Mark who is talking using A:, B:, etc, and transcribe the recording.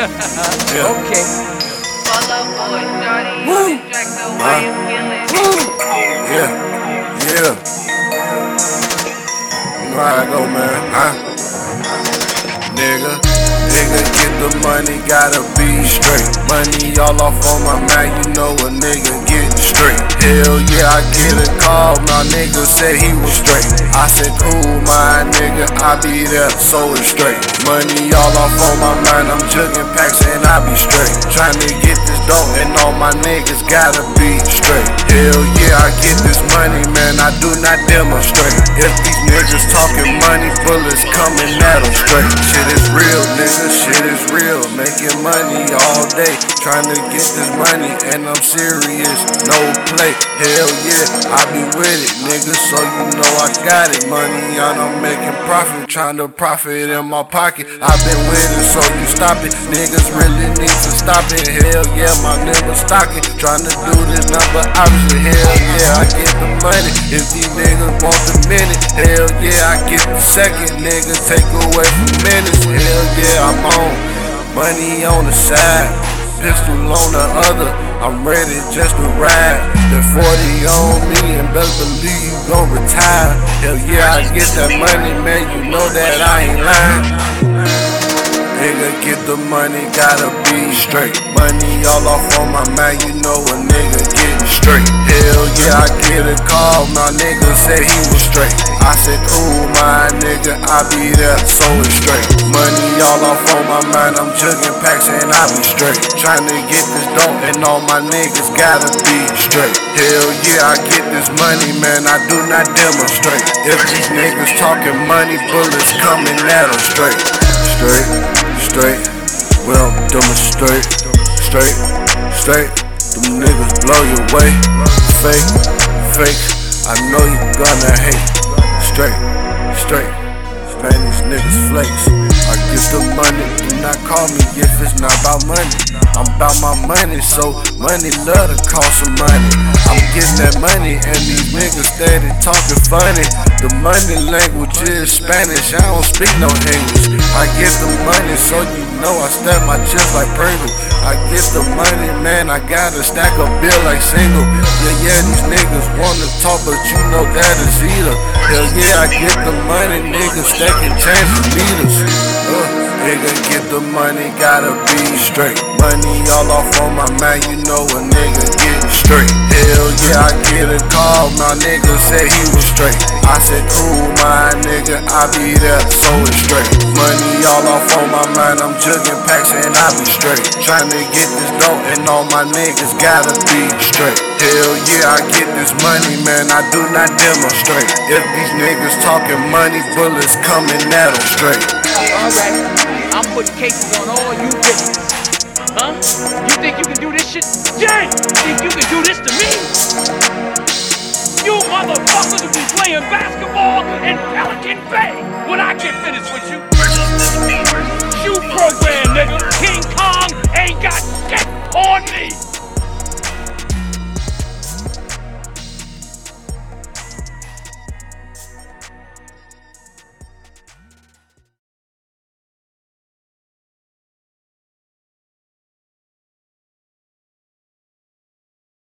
A: yeah.
B: Okay.
C: Follow boy, shawty,
A: Woo. Huh?
C: way.
A: Yeah, yeah. You know how I go, man, huh? Nigga, nigga, get the money, gotta be straight. Money all off on my mind, you know a nigga getting straight. Hell yeah, I get a call, my nigga said he was straight. I said, cool, my nigga, I be there, so it's straight. Money all off on my mind, I'm jugging packs and I be straight. Trying to get this dope and all my niggas gotta be straight. Hell yeah, I get this money, man, I do not demonstrate. If these niggas talking money, bullets coming at them straight. Shit is real. Making money all day, trying to get this money, and I'm serious, no play. Hell yeah, I be with it, nigga, so you know I got it. Money on, I'm making profit, trying to profit in my pocket. i been with it, so you stop it. Niggas really need to stop it. Hell yeah, my nigga stocking, trying to do this number, obviously. Hell yeah, I get the money. If these niggas want the minute, hell yeah, I get the second. Nigga, take away from minutes. Hell yeah, I'm on. Money on the side, pistol on the other. I'm ready just to ride. The 40 on me, and best believe you gon' retire. Hell yeah, I get that money, man. You know that I ain't lying. Nigga, get the money, gotta be straight. Money all off on my mind, you know a nigga getting straight. Yeah, I get a call, my nigga said he was straight. I said, cool, my nigga, I be there, so it's straight. Money all off on my mind, I'm jugging packs and I be straight. Trying to get this dope and all my niggas gotta be straight. Hell yeah, I get this money, man, I do not demonstrate. If these niggas talking money, bullets coming at them straight. Straight, straight, we don't demonstrate. Straight, straight, them niggas blow your way. Fake, fake, I know you gonna hate. Straight, straight, Spanish niggas flakes. I get the money, do not call me if it's not about money. I'm about my money, so money love to cost some money. I'm getting that money, and these niggas steady talking funny. The money language is Spanish, I don't speak no English. I get the money, so you know I stack my chips like Pringle. I get the money, man, I gotta stack a bill like single. Yeah, yeah, these niggas wanna talk, but you know that is either. Hell yeah, I get the money, niggas stacking change for meters. Uh, nigga, get the money, gotta be straight. Money all off on my mind, you know a nigga getting straight. Hell yeah, I get a call, my nigga said he was straight. I said, cool, my nigga, I be there, so it's straight. Money all off on my mind, I'm jugging packs and I be straight. Trying to get this dope and all my niggas gotta be straight. Hell yeah, I get this money, man, I do not demonstrate. If these niggas talking money, bullets coming at them straight.
B: Alright. I'm putting cases on all you bitches. Huh? You think you can do this shit? Jay! Think you can do this to me? You motherfuckers will be playing basketball in Pelican Bay when I get finished with you.